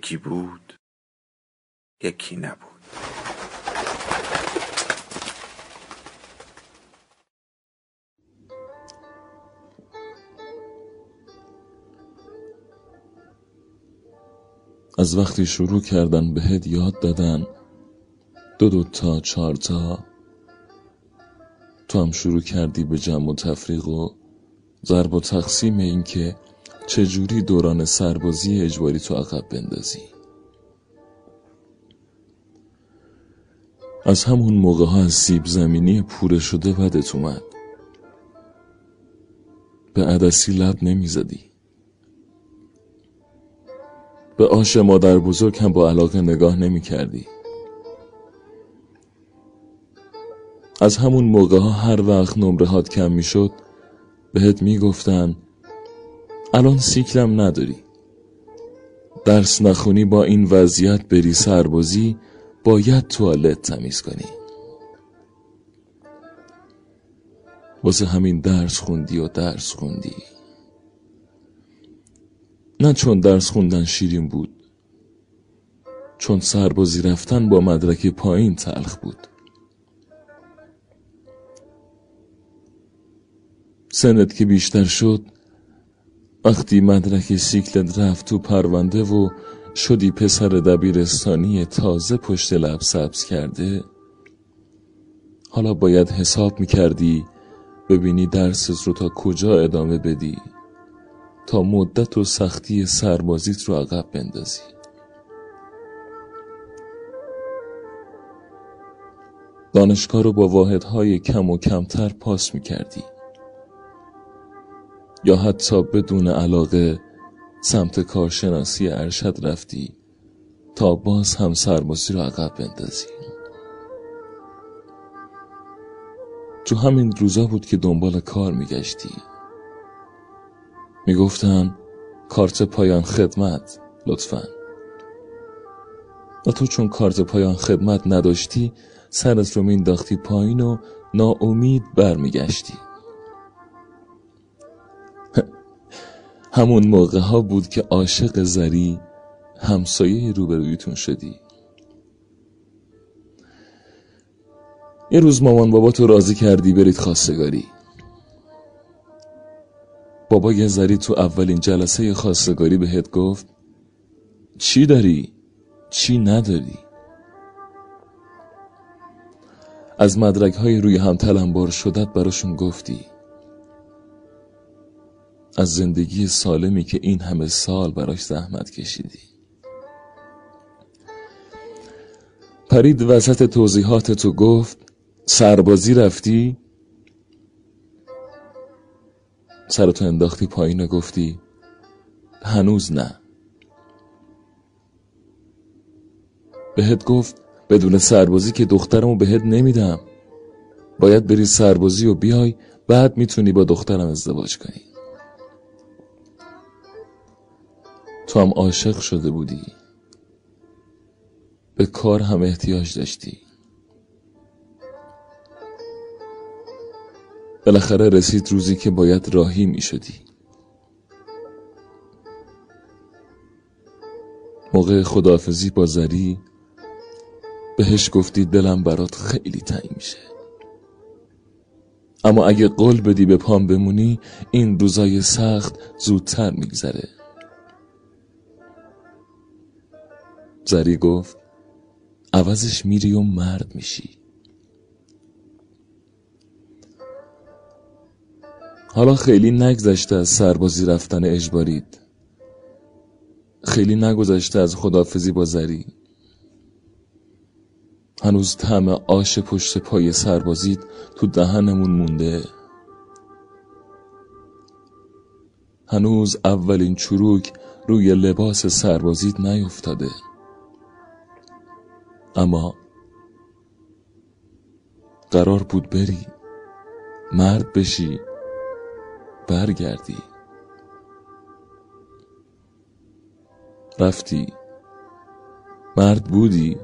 یکی بود یکی نبود. از وقتی شروع کردن بهت یاد دادن دو دو تا چهار تا تو هم شروع کردی به جمع و تفریق و ضرب و تقسیم این که چجوری دوران سربازی اجباری تو عقب بندازی؟ از همون موقع ها از سیب زمینی پوره شده بدت اومد. به عدسی لب نمی‌زدی. به آش مادر بزرگ هم با علاقه نگاه نمی کردی. از همون موقع ها هر وقت نمره هات کم می شد بهت می گفتن الان سیکلم نداری. درس نخونی با این وضعیت بری سربازی باید توالت تمیز کنی. واسه همین درس خوندی و درس خوندی. نه چون درس خوندن شیرین بود چون سربازی رفتن با مدرک پایین تلخ بود. سنت که بیشتر شد وقتی مدرک سیکلت رفت تو پرونده و شدی پسر دبیرستانی تازه پشت لب سبز کرده حالا باید حساب می‌کردی ببینی درست رو تا کجا ادامه بدی تا مدت و سختی سربازیت رو عقب بندازی. دانشگاه رو با واحدهای کم و کمتر پاس می‌کردی. یا حتی بدون علاقه سمت کارشناسی ارشد رفتی تا باز هم سربازی رو عقب بندازی. تو همین روزا بود که دنبال کار میگشتی. می‌گفتن کارت پایان خدمت لطفا. و تو چون کارت پایان خدمت نداشتی سرت رو مینداختی پایین و ناامید برمیگشتی. همون موقع ها بود که عاشق زری همسایه روبرویتون شدی یه روز مامان بابا تو راضی کردی برید خواستگاری بابا یه زری تو اولین جلسه خواستگاری بهت گفت چی داری؟ چی نداری؟ از مدرک های روی هم تلمبار شدت براشون گفتی از زندگی سالمی که این همه سال براش زحمت کشیدی. پرید وسط توضیحات تو گفت سربازی رفتی؟ سرتو انداختی پایین و گفتی هنوز نه. بهت گفت بدون سربازی که دخترمو بهت نمیدم. باید بری سربازی و بیای بعد می‌تونی با دخترم ازدواج کنی. تو هم عاشق شده بودی. به کار هم احتیاج داشتی. بالاخره رسید روزی که باید راهی می شدی. موقع خداحافظی با زری بهش گفتی دلم برات خیلی تنگ میشه. اما اگه قول بدی به پام بمونی این روزای سخت زودتر میگذره. زری گفت عوضش میری و مرد میشی. حالا خیلی نگذشته از سربازی رفتن اجبارید. خیلی نگذشته از خدافزی با زری. هنوز طعم آش پشت پای سربازید تو دهنمون مونده. هنوز اولین چروک روی لباس سربازید نیفتاده. اما قرار بود بری مرد بشی برگردی. رفتی مرد بودی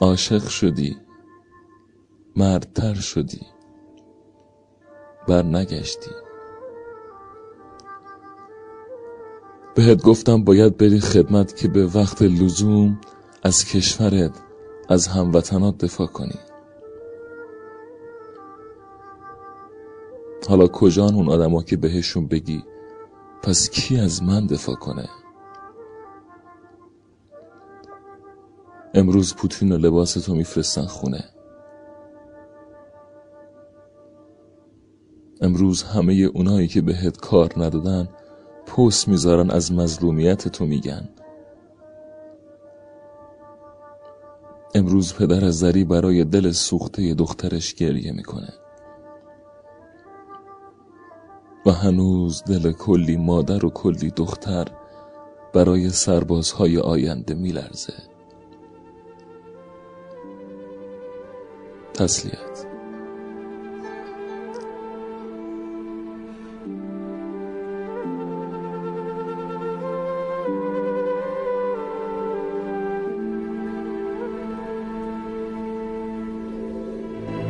عاشق شدی مردتر شدی بر نگشتی بهت گفتم باید بری خدمت که به وقت لزوم از کشورت از هموطنات دفاع کنی. حالا کجان اون آدما که بهشون بگی پس کی از من دفاع کنه؟ امروز پوتین و لباس تو میفرستن خونه. امروز همه اونایی که بهت کار ندادن پست می‌ذارن از مظلومیت تو میگن. امروز پدر از زری برای دل سوخته دخترش گریه می‌کنه. و هنوز دل کلی مادر و کلی دختر برای سربازهای آینده میلرزه. تسلیت.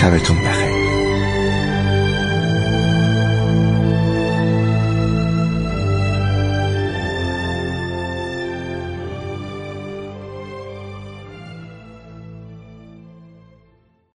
شبتون بخیر.